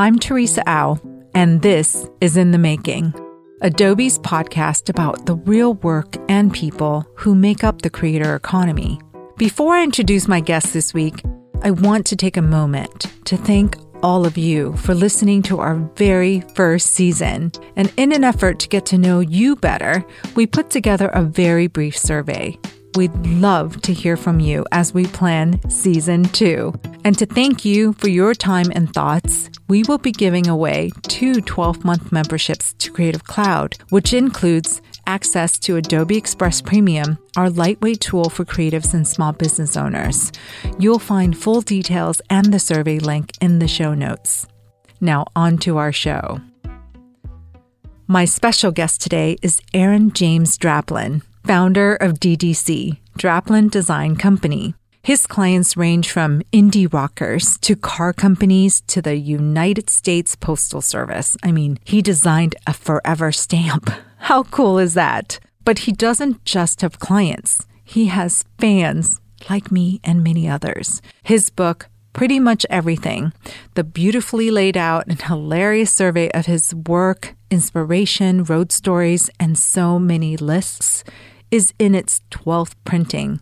I'm Teresa Au, and this is In the Making, Adobe's podcast about the real work and people who make up the creator economy. Before I introduce my guest this week, I want to take a moment to thank all of you for listening to our very first season. And in an effort to get to know you better, we put together a very brief survey. We'd love to hear from you as we plan season two. And to thank you for your time and thoughts, we will be giving away two 12 month memberships to Creative Cloud, which includes access to Adobe Express Premium, our lightweight tool for creatives and small business owners. You'll find full details and the survey link in the show notes. Now, on to our show. My special guest today is Aaron James Draplin founder of DDC, Draplin Design Company. His clients range from indie rockers to car companies to the United States Postal Service. I mean, he designed a forever stamp. How cool is that? But he doesn't just have clients, he has fans like me and many others. His book, Pretty Much Everything, the beautifully laid out and hilarious survey of his work, inspiration, road stories, and so many lists is in its 12th printing.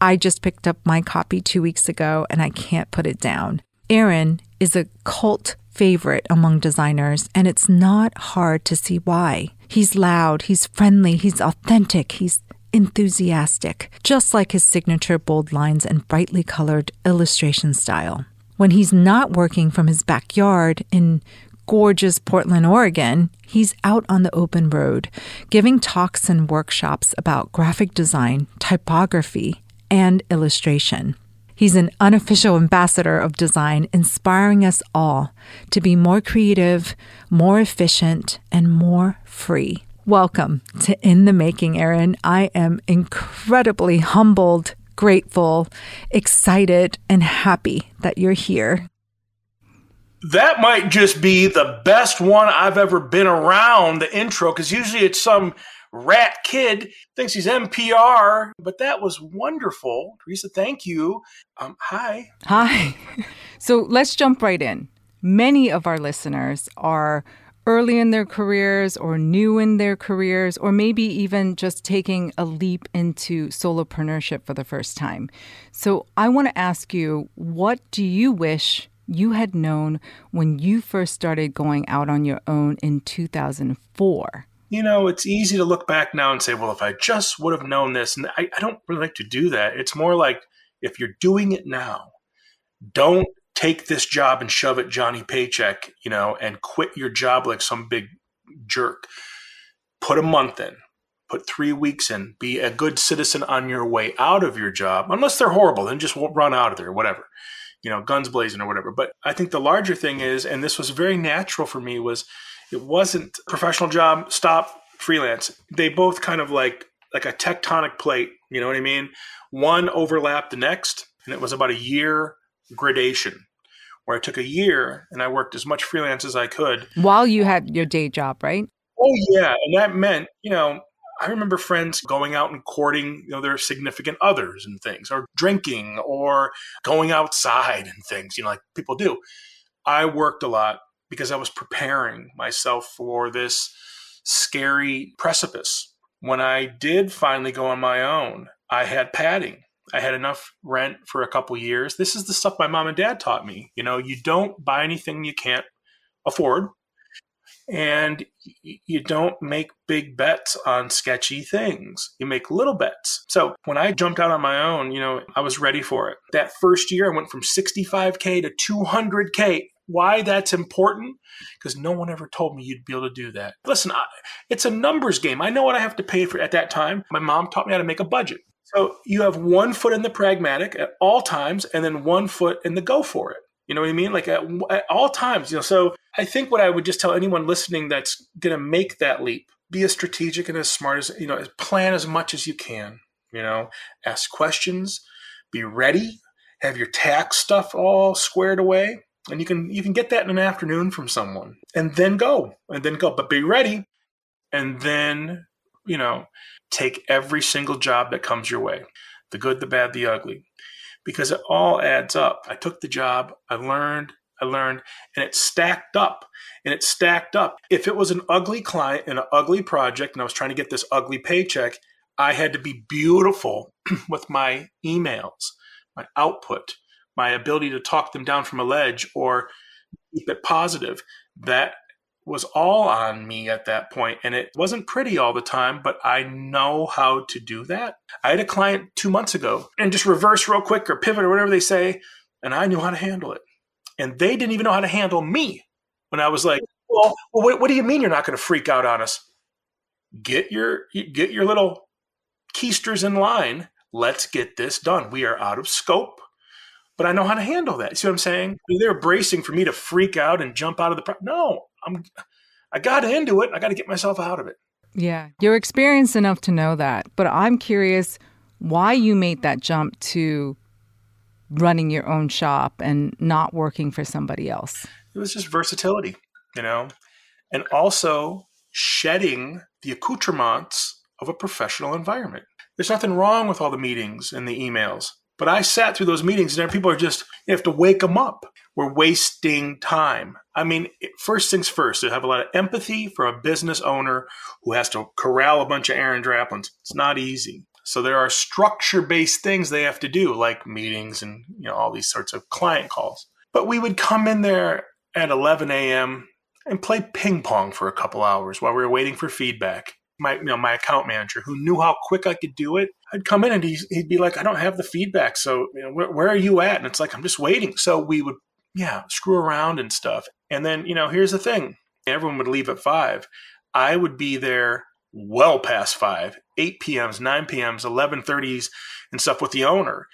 I just picked up my copy two weeks ago and I can't put it down. Aaron is a cult favorite among designers, and it's not hard to see why. He's loud, he's friendly, he's authentic, he's enthusiastic, just like his signature bold lines and brightly colored illustration style. When he's not working from his backyard in gorgeous Portland, Oregon, he's out on the open road, giving talks and workshops about graphic design, typography, and illustration. He's an unofficial ambassador of design, inspiring us all to be more creative, more efficient, and more free. Welcome to In the Making, Aaron. I am incredibly humbled, grateful, excited, and happy that you're here that might just be the best one I've ever been around the intro because usually it's some rat kid thinks he's NPR, but that was wonderful. Teresa, thank you. Um, hi. Hi. So let's jump right in. Many of our listeners are early in their careers or new in their careers, or maybe even just taking a leap into solopreneurship for the first time. So I want to ask you, what do you wish you had known when you first started going out on your own in 2004? You know, it's easy to look back now and say, well, if I just would have known this. And I, I don't really like to do that. It's more like if you're doing it now, don't take this job and shove it Johnny Paycheck, you know, and quit your job like some big jerk. Put a month in, put three weeks in, be a good citizen on your way out of your job. Unless they're horrible, then just run out of there, whatever you know, guns blazing or whatever. But I think the larger thing is, and this was very natural for me, was it wasn't professional job, stop, freelance. They both kind of like like a tectonic plate, you know what I mean? One overlapped the next, and it was about a year gradation where I took a year and I worked as much freelance as I could. While you had your day job, right? Oh yeah. And that meant, you know, I remember friends going out and courting, you know, their significant others and things, or drinking, or going outside and things, you know, like people do. I worked a lot because I was preparing myself for this scary precipice. When I did finally go on my own, I had padding. I had enough rent for a couple years. This is the stuff my mom and dad taught me. You know, you don't buy anything you can't afford and you don't make big bets on sketchy things. You make little bets. So when I jumped out on my own, you know, I was ready for it. That first year, I went from 65K to 200K. Why that's important? Because no one ever told me you'd be able to do that. Listen, I, it's a numbers game. I know what I have to pay for at that time. My mom taught me how to make a budget. So you have one foot in the pragmatic at all times and then one foot in the go for it. You know what I mean? Like at, at all times, you know. So I think what I would just tell anyone listening that's going to make that leap: be as strategic and as smart as you know, plan as much as you can. You know, ask questions, be ready, have your tax stuff all squared away, and you can you can get that in an afternoon from someone, and then go, and then go. But be ready, and then you know, take every single job that comes your way, the good, the bad, the ugly because it all adds up. I took the job, I learned, I learned, and it stacked up and it stacked up. If it was an ugly client and an ugly project, and I was trying to get this ugly paycheck, I had to be beautiful with my emails, my output, my ability to talk them down from a ledge or keep it positive. That was all on me at that point and it wasn't pretty all the time but i know how to do that. I had a client two months ago and just reverse real quick or pivot or whatever they say and i knew how to handle it. And they didn't even know how to handle me. When i was like well, what, what do you mean you're not going to freak out on us? Get your get your little keisters in line. Let's get this done. We are out of scope but I know how to handle that. See what I'm saying? they're bracing for me to freak out and jump out of the. Pro- no, I'm. I got into it. I got to get myself out of it. Yeah, you're experienced enough to know that. But I'm curious why you made that jump to running your own shop and not working for somebody else. It was just versatility, you know, and also shedding the accoutrements of a professional environment. There's nothing wrong with all the meetings and the emails. But I sat through those meetings and people are just, you have to wake them up. We're wasting time. I mean, first things first, to have a lot of empathy for a business owner who has to corral a bunch of Aaron Draplins. It's not easy. So there are structure based things they have to do, like meetings and you know all these sorts of client calls. But we would come in there at 11 a.m. and play ping pong for a couple hours while we were waiting for feedback my you know my account manager who knew how quick I could do it. I'd come in and he'd, he'd be like, "I don't have the feedback, so you know, where, where are you at?" And it's like, "I'm just waiting." So we would yeah screw around and stuff. And then you know here's the thing: everyone would leave at five. I would be there well past five, 8 p.m.s, 9 p.m.s, 11:30s, and stuff with the owner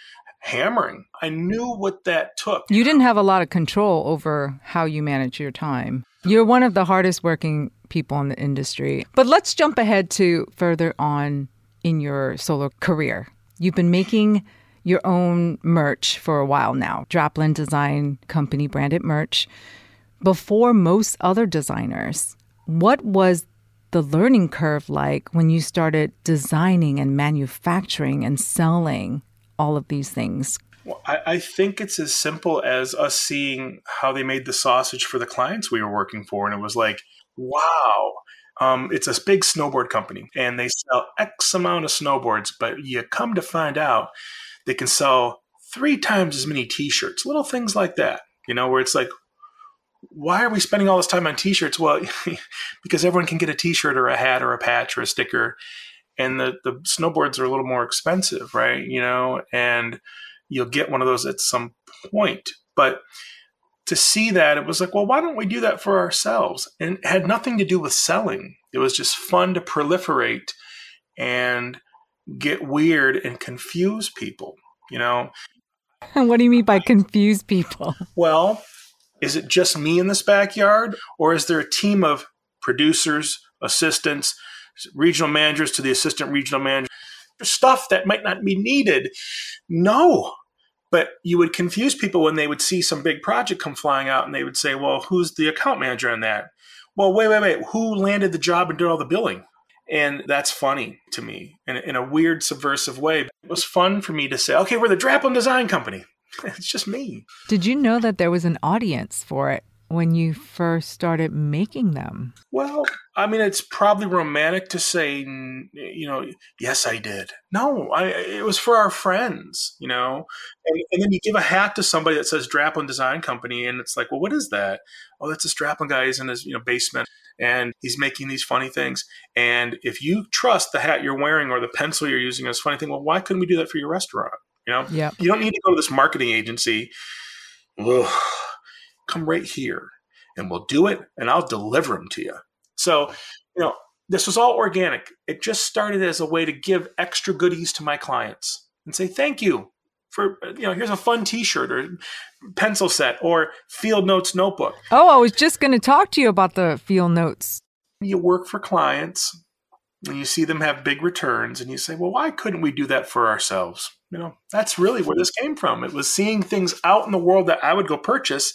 hammering. I knew what that took. You didn't have a lot of control over how you manage your time. You're one of the hardest working people in the industry. But let's jump ahead to further on in your solar career. You've been making your own merch for a while now, Draplin Design Company branded merch. Before most other designers, what was the learning curve like when you started designing and manufacturing and selling all of these things? Well, I, I, think it's as simple as us seeing how they made the sausage for the clients we were working for. And it was like, wow. Um, it's a big snowboard company and they sell X amount of snowboards, but you come to find out they can sell three times as many t shirts, little things like that, you know, where it's like, why are we spending all this time on t shirts? Well, because everyone can get a t shirt or a hat or a patch or a sticker. And the, the snowboards are a little more expensive, right? You know, and you'll get one of those at some point. But to see that, it was like, well, why don't we do that for ourselves? And it had nothing to do with selling. It was just fun to proliferate and get weird and confuse people, you know? And what do you mean by confuse people? Well, is it just me in this backyard, or is there a team of producers, assistants, regional managers to the assistant regional manager? Stuff that might not be needed. No, but you would confuse people when they would see some big project come flying out and they would say, well, who's the account manager in that? Well, wait, wait, wait. Who landed the job and did all the billing? And that's funny to me in, in a weird, subversive way. It was fun for me to say, okay, we're the Draplin Design Company. it's just me. Did you know that there was an audience for it? When you first started making them? Well, I mean, it's probably romantic to say, you know, yes, I did. No, I, it was for our friends, you know. And, and, then you give a hat to somebody that says Draplin Design Company, and it's like, well, what is that? Oh, that's a Draplin guy. He's in his you know basement, and he's making these funny things. And if you trust the hat you're wearing or the pencil you're using as funny thing, well, why couldn't we do that for your restaurant? You know, yeah. You don't need to go to this marketing agency. Ugh come right here and we'll do it and I'll deliver them to you. So, you know, this was all organic. It just started as a way to give extra goodies to my clients and say thank you for you know here's a fun t-shirt or pencil set or field notes notebook. Oh, I was just going to talk to you about the field notes. You work for clients and you see them have big returns and you say, "Well, why couldn't we do that for ourselves?" You know, that's really where this came from. It was seeing things out in the world that I would go purchase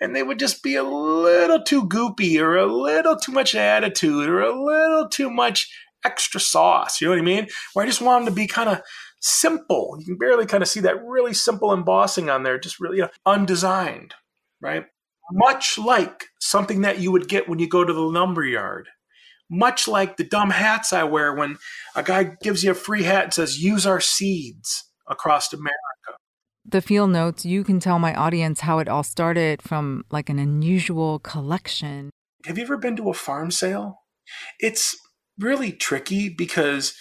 and they would just be a little too goopy or a little too much attitude or a little too much extra sauce. You know what I mean? Where I just want them to be kind of simple. You can barely kind of see that really simple embossing on there, just really you know, undesigned, right? much like something that you would get when you go to the lumber yard. Much like the dumb hats I wear when a guy gives you a free hat and says, use our seeds across America. The field notes, you can tell my audience how it all started from like an unusual collection. Have you ever been to a farm sale? It's really tricky because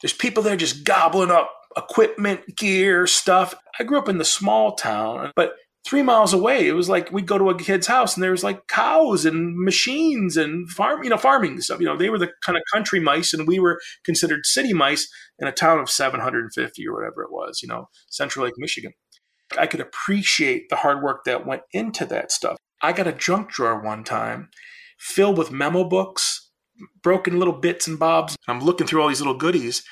there's people there just gobbling up equipment, gear, stuff. I grew up in the small town, but three miles away, it was like we'd go to a kid's house and there was like cows and machines and farm, you know, farming stuff. You know, they were the kind of country mice and we were considered city mice in a town of 750 or whatever it was, you know, Central Lake, Michigan. I could appreciate the hard work that went into that stuff. I got a junk drawer one time filled with memo books, broken little bits and bobs. I'm looking through all these little goodies,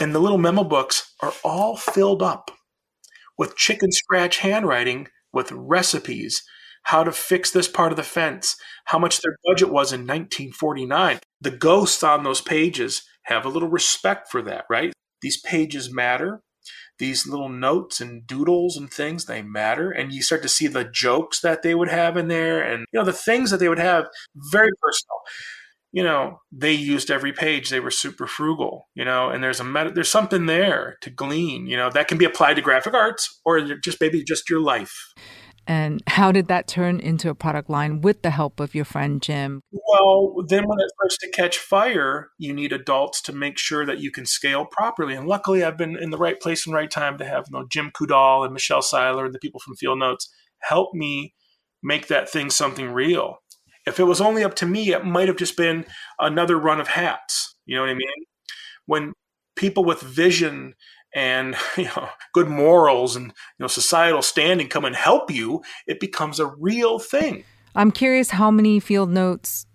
and the little memo books are all filled up with chicken scratch handwriting with recipes, how to fix this part of the fence, how much their budget was in 1949. The ghosts on those pages have a little respect for that, right? These pages matter these little notes and doodles and things they matter. And you start to see the jokes that they would have in there and you know the things that they would have very personal. You know they used every page. They were super frugal you know and there's a meta, there's something there to glean you know that can be applied to graphic arts or just maybe just your life and how did that turn into a product line with the help of your friend Jim? Well, then when it starts to catch fire, you need adults to make sure that you can scale properly. And luckily, I've been in the right place and right time to have you know, Jim Coudal and Michelle Seiler and the people from Field Notes help me make that thing something real. If it was only up to me, it might have just been another run of hats. You know what I mean? When people with vision and you know good morals and you know societal standing come and help you it becomes a real thing. I'm curious how many field notes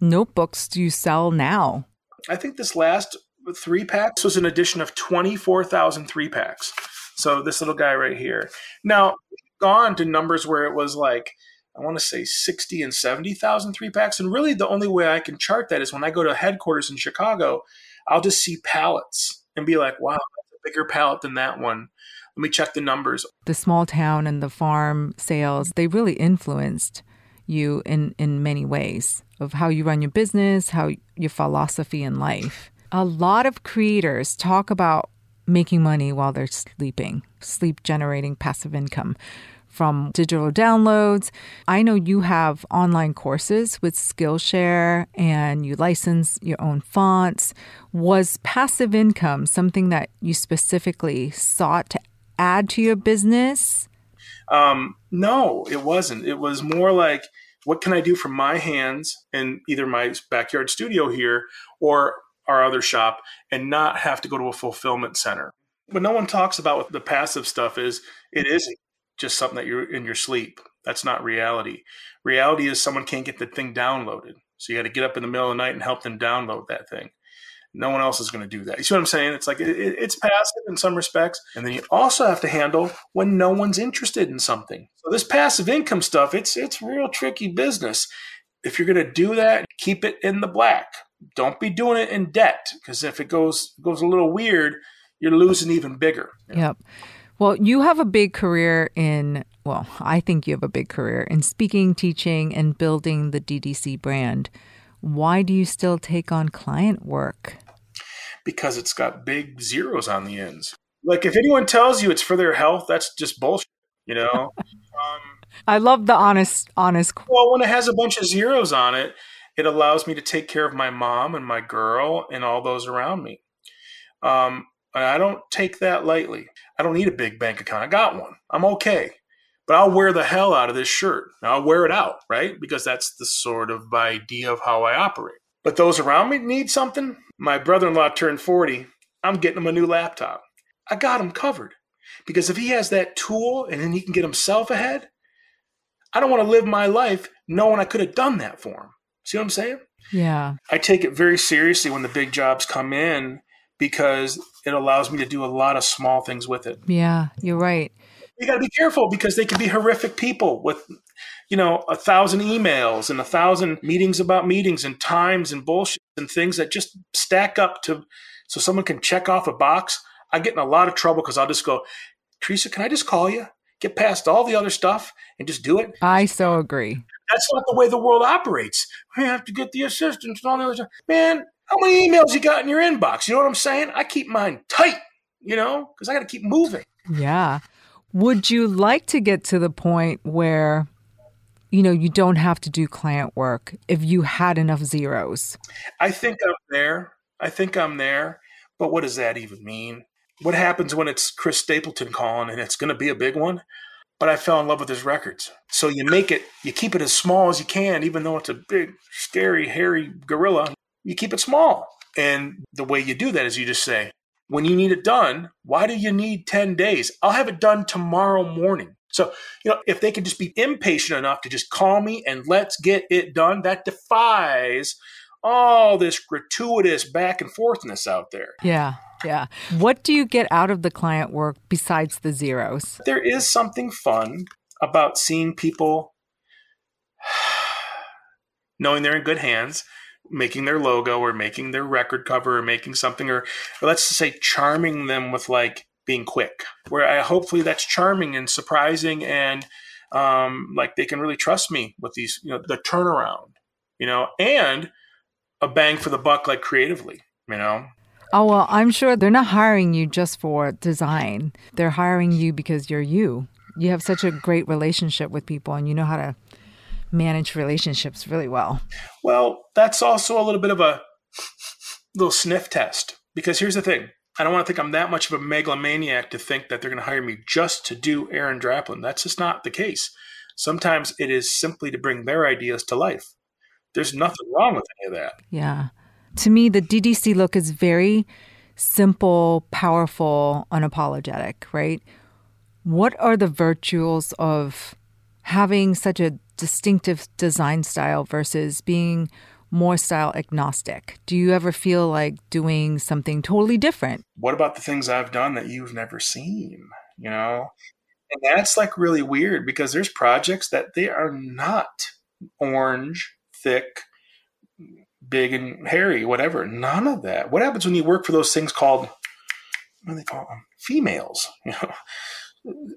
notebooks do you sell now? I think this last three packs was an addition of 24000 three packs. So this little guy right here. Now gone to numbers where it was like I want to say 60 and 70,000 three packs. And really, the only way I can chart that is when I go to headquarters in Chicago, I'll just see pallets and be like, wow, bigger pallet than that one. Let me check the numbers. The small town and the farm sales, they really influenced you in, in many ways of how you run your business, how your philosophy in life. A lot of creators talk about making money while they're sleeping, sleep generating passive income from digital downloads. I know you have online courses with Skillshare and you license your own fonts. Was passive income something that you specifically sought to add to your business? Um, no, it wasn't. It was more like, what can I do from my hands in either my backyard studio here or our other shop and not have to go to a fulfillment center? What no one talks about with the passive stuff is it isn't just something that you're in your sleep. That's not reality. Reality is someone can't get the thing downloaded. So you got to get up in the middle of the night and help them download that thing. No one else is going to do that. You see what I'm saying? It's like it, it's passive in some respects. And then you also have to handle when no one's interested in something. So this passive income stuff, it's it's real tricky business. If you're going to do that, keep it in the black. Don't be doing it in debt because if it goes goes a little weird, you're losing even bigger. Yep. Well, you have a big career in, well, I think you have a big career in speaking, teaching, and building the DDC brand. Why do you still take on client work? Because it's got big zeros on the ends. Like if anyone tells you it's for their health, that's just bullshit, you know? um, I love the honest, honest. Well, when it has a bunch of zeros on it, it allows me to take care of my mom and my girl and all those around me. Um, I don't take that lightly. I don't need a big bank account. I got one. I'm okay. But I'll wear the hell out of this shirt. I'll wear it out, right? Because that's the sort of idea of how I operate. But those around me need something. My brother in law turned 40. I'm getting him a new laptop. I got him covered. Because if he has that tool and then he can get himself ahead, I don't want to live my life knowing I could have done that for him. See what I'm saying? Yeah. I take it very seriously when the big jobs come in because it allows me to do a lot of small things with it. Yeah, you're right. You got to be careful because they can be horrific people with, you know, a thousand emails and a thousand meetings about meetings and times and bullshit and things that just stack up to so someone can check off a box. I get in a lot of trouble because I'll just go, Teresa, can I just call you? get past all the other stuff and just do it. I so agree. That's not the way the world operates. We have to get the assistance and all the other stuff. Man, how many emails you got in your inbox? You know what I'm saying? I keep mine tight, you know, because I got to keep moving. Yeah. Would you like to get to the point where, you know, you don't have to do client work if you had enough zeros? I think I'm there. I think I'm there. But what does that even mean? What happens when it's Chris Stapleton calling and it's going to be a big one? But I fell in love with his records. So you make it, you keep it as small as you can, even though it's a big, scary, hairy gorilla. You keep it small. And the way you do that is you just say, when you need it done, why do you need 10 days? I'll have it done tomorrow morning. So, you know, if they could just be impatient enough to just call me and let's get it done, that defies all this gratuitous back and forthness out there. Yeah. Yeah. What do you get out of the client work besides the zeros? There is something fun about seeing people knowing they're in good hands, making their logo or making their record cover or making something, or, or let's just say charming them with like being quick, where I hopefully that's charming and surprising and um, like they can really trust me with these, you know, the turnaround, you know, and a bang for the buck, like creatively, you know. Oh, well, I'm sure they're not hiring you just for design. They're hiring you because you're you. You have such a great relationship with people and you know how to manage relationships really well. Well, that's also a little bit of a little sniff test because here's the thing. I don't want to think I'm that much of a megalomaniac to think that they're going to hire me just to do Aaron Draplin. That's just not the case. Sometimes it is simply to bring their ideas to life. There's nothing wrong with any of that. Yeah to me, the DDC look is very simple, powerful, unapologetic, right? What are the virtues of having such a distinctive design style versus being more style agnostic? Do you ever feel like doing something totally different? What about the things I've done that you've never seen? You know? And that's like really weird because there's projects that they are not orange, thick, big and hairy, whatever. None of that. What happens when you work for those things called what do they call them? Females. You know,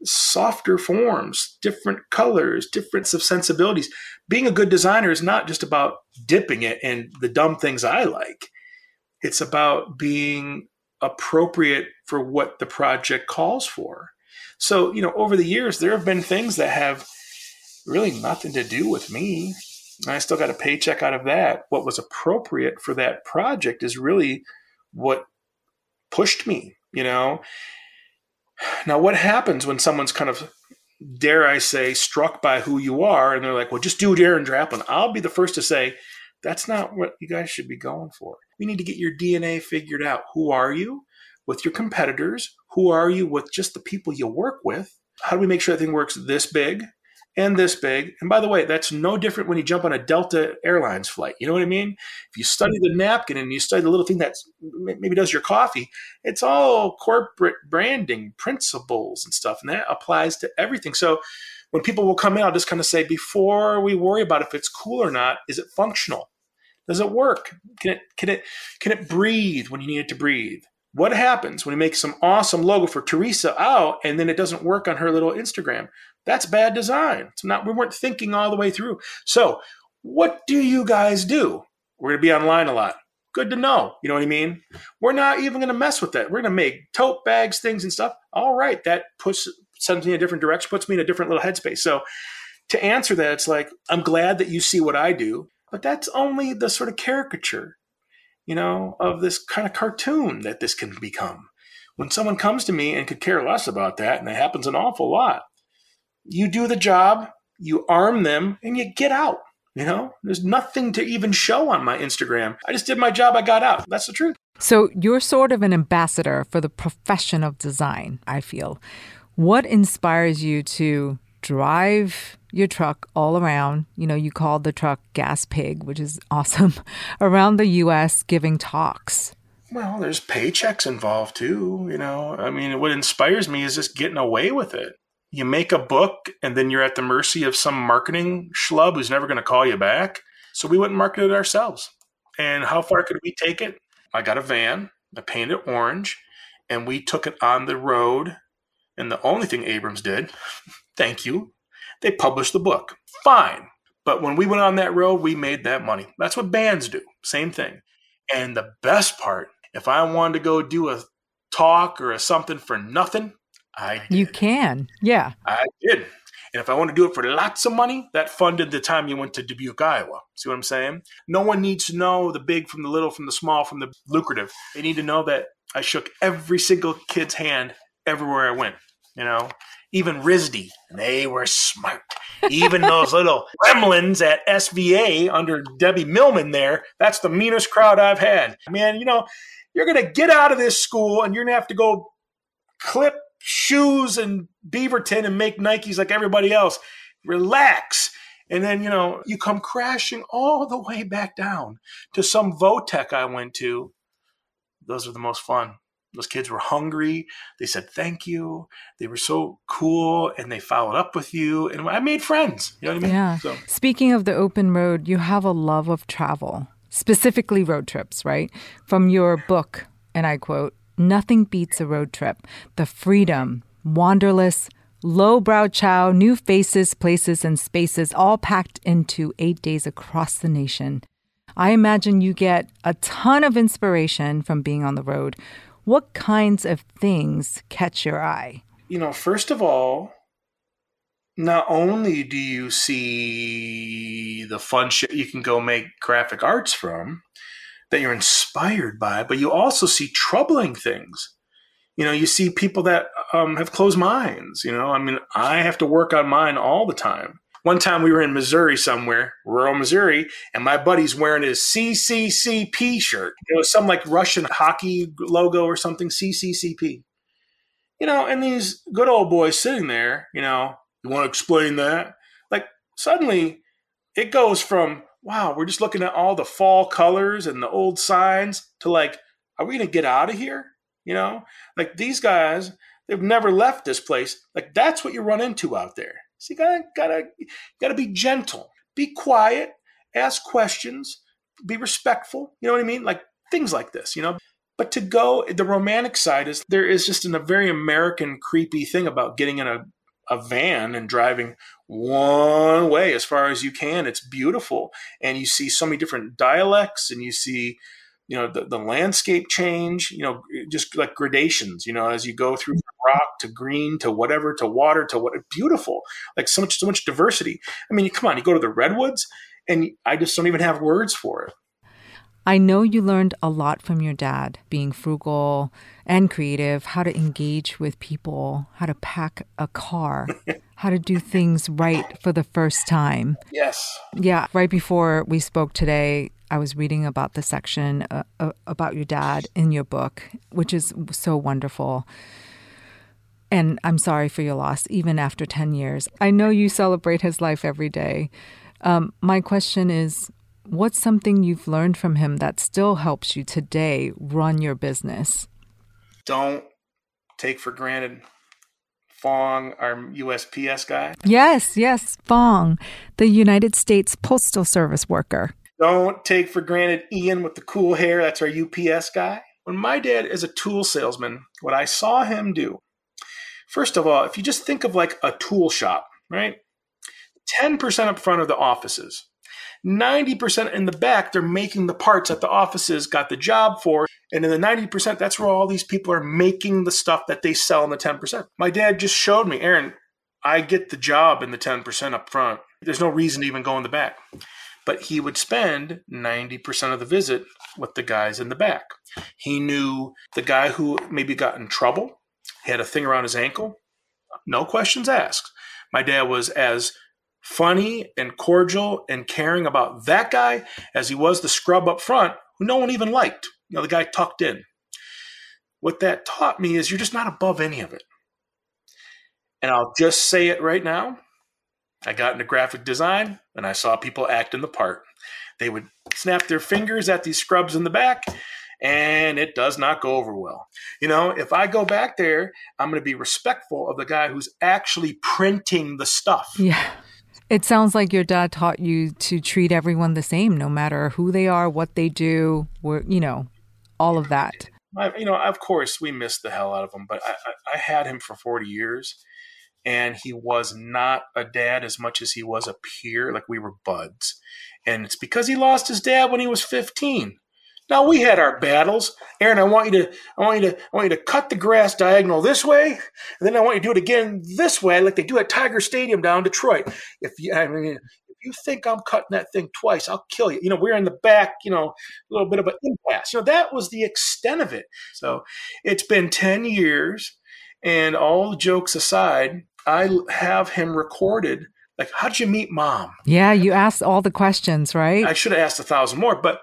softer forms, different colors, difference of sensibilities. Being a good designer is not just about dipping it in the dumb things I like. It's about being appropriate for what the project calls for. So, you know, over the years, there have been things that have really nothing to do with me. And I still got a paycheck out of that. What was appropriate for that project is really what pushed me, you know. Now, what happens when someone's kind of, dare I say, struck by who you are, and they're like, well, just do Aaron Draplin? I'll be the first to say, that's not what you guys should be going for. We need to get your DNA figured out. Who are you with your competitors? Who are you with just the people you work with? How do we make sure that thing works this big? And this big. And by the way, that's no different when you jump on a Delta Airlines flight. You know what I mean? If you study the napkin and you study the little thing that maybe does your coffee, it's all corporate branding principles and stuff. And that applies to everything. So when people will come in, I'll just kind of say, before we worry about if it's cool or not, is it functional? Does it work? Can it can it can it breathe when you need it to breathe? What happens when you make some awesome logo for Teresa out and then it doesn't work on her little Instagram? That's bad design. It's not we weren't thinking all the way through. So, what do you guys do? We're going to be online a lot. Good to know. You know what I mean? We're not even going to mess with that. We're going to make tote bags, things and stuff. All right, that puts sends me in a different direction, puts me in a different little headspace. So, to answer that, it's like I'm glad that you see what I do, but that's only the sort of caricature you know, of this kind of cartoon that this can become. When someone comes to me and could care less about that, and it happens an awful lot, you do the job, you arm them, and you get out. You know, there's nothing to even show on my Instagram. I just did my job, I got out. That's the truth. So you're sort of an ambassador for the profession of design, I feel. What inspires you to drive your truck all around. You know, you call the truck Gas Pig, which is awesome, around the U.S. giving talks. Well, there's paychecks involved too. You know, I mean, what inspires me is just getting away with it. You make a book and then you're at the mercy of some marketing schlub who's never going to call you back. So we went and marketed it ourselves. And how far could we take it? I got a van, I painted it orange, and we took it on the road And the only thing Abrams did, thank you, they published the book. Fine. But when we went on that road, we made that money. That's what bands do. Same thing. And the best part, if I wanted to go do a talk or a something for nothing, I did. You can. Yeah. I did. And if I want to do it for lots of money, that funded the time you went to Dubuque, Iowa. See what I'm saying? No one needs to know the big from the little, from the small, from the lucrative. They need to know that I shook every single kid's hand everywhere I went. You know, even RISD, they were smart. Even those little gremlins at SVA under Debbie Millman there, that's the meanest crowd I've had. Man, you know, you're going to get out of this school and you're going to have to go clip shoes and Beaverton and make Nikes like everybody else. Relax. And then, you know, you come crashing all the way back down to some Votech I went to. Those were the most fun. Those kids were hungry. They said thank you. They were so cool and they followed up with you. And I made friends. You know what I mean? Yeah. So. Speaking of the open road, you have a love of travel, specifically road trips, right? From your book, and I quote, Nothing beats a road trip. The freedom, wanderlust, lowbrow chow, new faces, places, and spaces all packed into eight days across the nation. I imagine you get a ton of inspiration from being on the road. What kinds of things catch your eye? You know, first of all, not only do you see the fun shit you can go make graphic arts from, that you're inspired by, but you also see troubling things. You know, you see people that um, have closed minds. You know, I mean, I have to work on mine all the time. One time we were in Missouri somewhere, rural Missouri, and my buddy's wearing his CCCP shirt. It was some like Russian hockey logo or something, CCCP. You know, and these good old boys sitting there, you know, you want to explain that? Like, suddenly it goes from wow, we're just looking at all the fall colors and the old signs to like, are we going to get out of here? You know, like these guys, they've never left this place. Like that's what you run into out there. So you gotta, gotta, gotta be gentle, be quiet, ask questions, be respectful. You know what I mean? Like things like this, you know. But to go, the romantic side is there is just a very American creepy thing about getting in a a van and driving one way as far as you can. It's beautiful. And you see so many different dialects and you see, you know, the, the landscape change, you know, just like gradations, you know, as you go through rock to green to whatever to water to what beautiful. Like so much, so much diversity. I mean, come on, you go to the redwoods and I just don't even have words for it. I know you learned a lot from your dad, being frugal and creative, how to engage with people, how to pack a car, how to do things right for the first time. Yes. Yeah. Right before we spoke today, I was reading about the section uh, uh, about your dad in your book, which is so wonderful. And I'm sorry for your loss, even after 10 years. I know you celebrate his life every day. Um, my question is What's something you've learned from him that still helps you today run your business? Don't take for granted Fong, our USPS guy. Yes, yes, Fong, the United States Postal Service worker. Don't take for granted Ian with the cool hair. That's our UPS guy. When my dad is a tool salesman, what I saw him do, first of all, if you just think of like a tool shop, right? 10% up front of the offices. 90% in the back, they're making the parts that the offices got the job for. And in the 90%, that's where all these people are making the stuff that they sell in the 10%. My dad just showed me, Aaron, I get the job in the 10% up front. There's no reason to even go in the back. But he would spend 90% of the visit with the guys in the back. He knew the guy who maybe got in trouble, he had a thing around his ankle, no questions asked. My dad was as funny and cordial and caring about that guy as he was the scrub up front who no one even liked. You know, the guy tucked in. What that taught me is you're just not above any of it. And I'll just say it right now. I got into graphic design and I saw people act in the part. They would snap their fingers at these scrubs in the back and it does not go over well. You know, if I go back there, I'm going to be respectful of the guy who's actually printing the stuff. Yeah. It sounds like your dad taught you to treat everyone the same, no matter who they are, what they do, where, you know, all of that. I, you know, of course, we missed the hell out of him, but I, I, I had him for 40 years, and he was not a dad as much as he was a peer. Like we were buds, and it's because he lost his dad when he was 15. Now we had our battles. Aaron, I want you to, I want you to, I want you to cut the grass diagonal this way, and then I want you to do it again this way, like they do at Tiger Stadium down in Detroit. If you, I mean, if you think I'm cutting that thing twice, I'll kill you. You know, we're in the back, you know, a little bit of an impasse. You know, that was the extent of it. So it's been 10 years, and all jokes aside, I have him recorded. Like, how'd you meet mom? Yeah, you asked all the questions, right? I should have asked a thousand more, but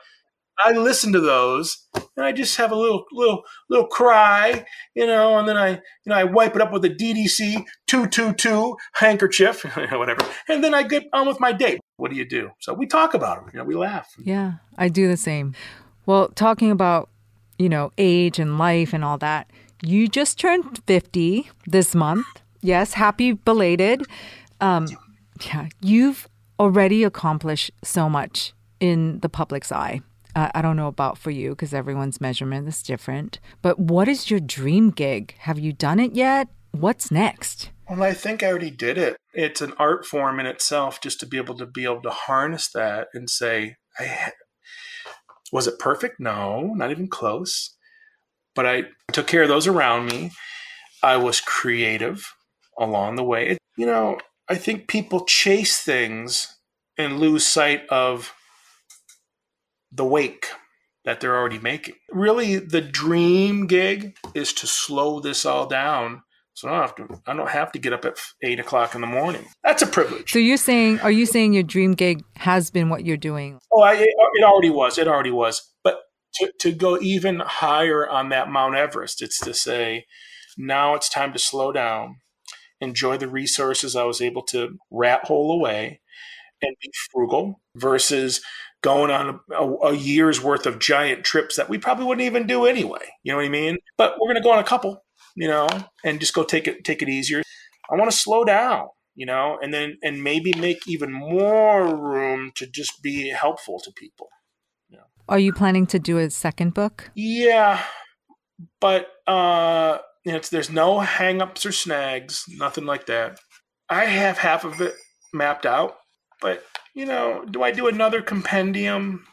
I listen to those and I just have a little little little cry, you know, and then I you know I wipe it up with a DDC two two two handkerchief, whatever, and then I get on with my day. What do you do? So we talk about it. You know, we laugh. Yeah, I do the same. Well, talking about you know age and life and all that, you just turned fifty this month. Yes, happy belated. Um, yeah, you've already accomplished so much in the public's eye. Uh, I don't know about for you because everyone's measurement is different. But what is your dream gig? Have you done it yet? What's next? Well, I think I already did it. It's an art form in itself, just to be able to be able to harness that and say, I, was it perfect? No, not even close. But I took care of those around me. I was creative along the way. You know, I think people chase things and lose sight of the wake that they're already making. Really, the dream gig is to slow this all down. So I don't have to. I don't have to get up at eight o'clock in the morning. That's a privilege. So you're saying, are you saying your dream gig has been what you're doing? Oh, I, it already was. It already was. But to to go even higher on that Mount Everest, it's to say, now it's time to slow down, enjoy the resources I was able to rat hole away, and be frugal versus going on a, a, year's worth of giant trips that we probably wouldn't even do anyway. You know what I mean? But we're going to go on a couple, you know, and just go take it take it easier. I want to slow down, you know, and then and maybe make even more room to just be helpful to people. You know? Are you planning to do a second book? Yeah, but uh, you it's there's no hangups or snags, nothing like that. I have half of it mapped out, but you know, do I do another compendium?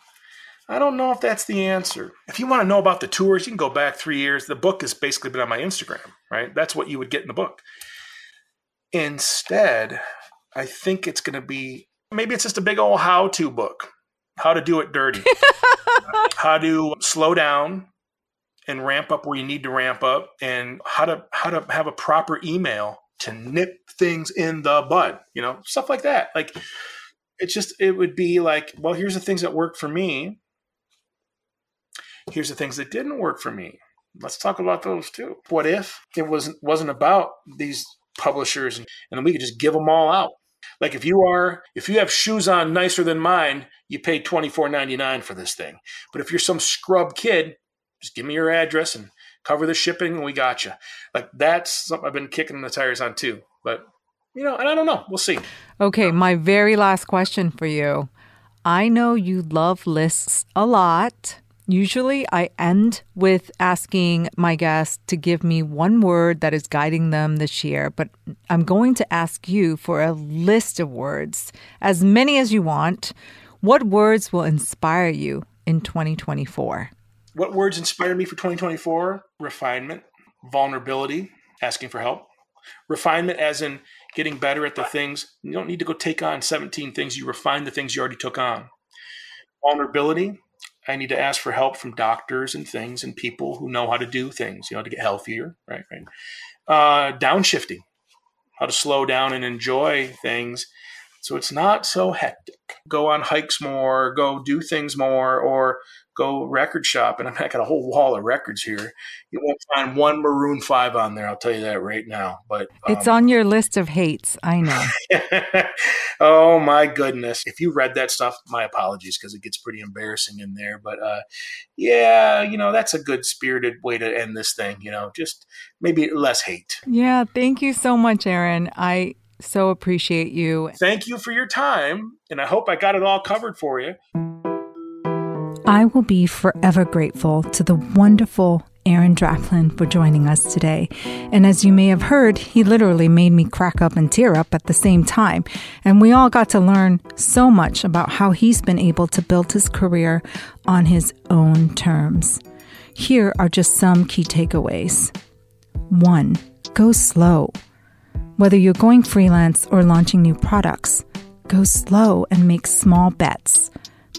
I don't know if that's the answer. If you want to know about the tours, you can go back three years. The book has basically been on my Instagram, right? That's what you would get in the book. Instead, I think it's going to be maybe it's just a big old how to book how to do it dirty, how to slow down and ramp up where you need to ramp up, and how to how to have a proper email to nip things in the bud, you know, stuff like that. Like it's just it would be like, well, here's the things that worked for me. Here's the things that didn't work for me. Let's talk about those too. What if it wasn't wasn't about these publishers and, and we could just give them all out? Like if you are if you have shoes on nicer than mine, you pay twenty four ninety nine for this thing. But if you're some scrub kid, just give me your address and cover the shipping and we got you. Like that's something I've been kicking the tires on too. But you know, and I don't know. We'll see. Okay, my very last question for you. I know you love lists a lot. Usually, I end with asking my guests to give me one word that is guiding them this year, but I'm going to ask you for a list of words, as many as you want. What words will inspire you in 2024? What words inspire me for 2024? Refinement, vulnerability, asking for help. Refinement, as in getting better at the things. You don't need to go take on 17 things. You refine the things you already took on. Vulnerability. I need to ask for help from doctors and things and people who know how to do things, you know, to get healthier, right? Right. Uh, downshifting, how to slow down and enjoy things so it's not so hectic. Go on hikes more, go do things more, or go record shop, and I've got a whole wall of records here. You won't find one Maroon Five on there. I'll tell you that right now. But um, it's on your list of hates. I know. oh my goodness! If you read that stuff, my apologies because it gets pretty embarrassing in there. But uh, yeah, you know that's a good spirited way to end this thing. You know, just maybe less hate. Yeah. Thank you so much, Aaron. I so appreciate you. Thank you for your time, and I hope I got it all covered for you. I will be forever grateful to the wonderful Aaron Draplin for joining us today. And as you may have heard, he literally made me crack up and tear up at the same time. And we all got to learn so much about how he's been able to build his career on his own terms. Here are just some key takeaways. One, go slow. Whether you're going freelance or launching new products, go slow and make small bets.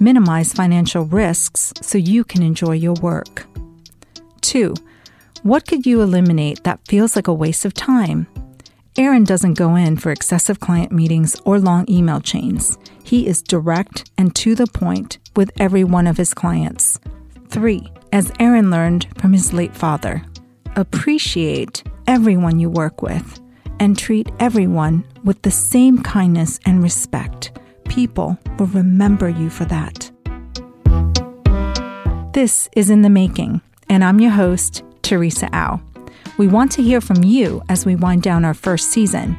Minimize financial risks so you can enjoy your work. 2. What could you eliminate that feels like a waste of time? Aaron doesn't go in for excessive client meetings or long email chains. He is direct and to the point with every one of his clients. 3. As Aaron learned from his late father, appreciate everyone you work with and treat everyone with the same kindness and respect people will remember you for that. This is In the Making, and I'm your host, Teresa Au. We want to hear from you as we wind down our first season,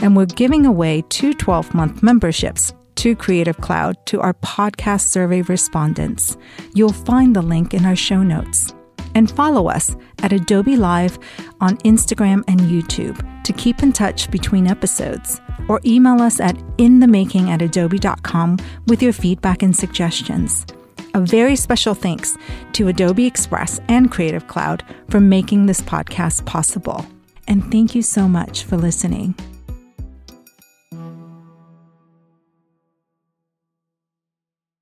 and we're giving away two 12 month memberships to Creative Cloud to our podcast survey respondents. You'll find the link in our show notes. And follow us at Adobe Live on Instagram and YouTube to keep in touch between episodes or email us at inthemaking at adobe.com with your feedback and suggestions. A very special thanks to Adobe Express and Creative Cloud for making this podcast possible. And thank you so much for listening.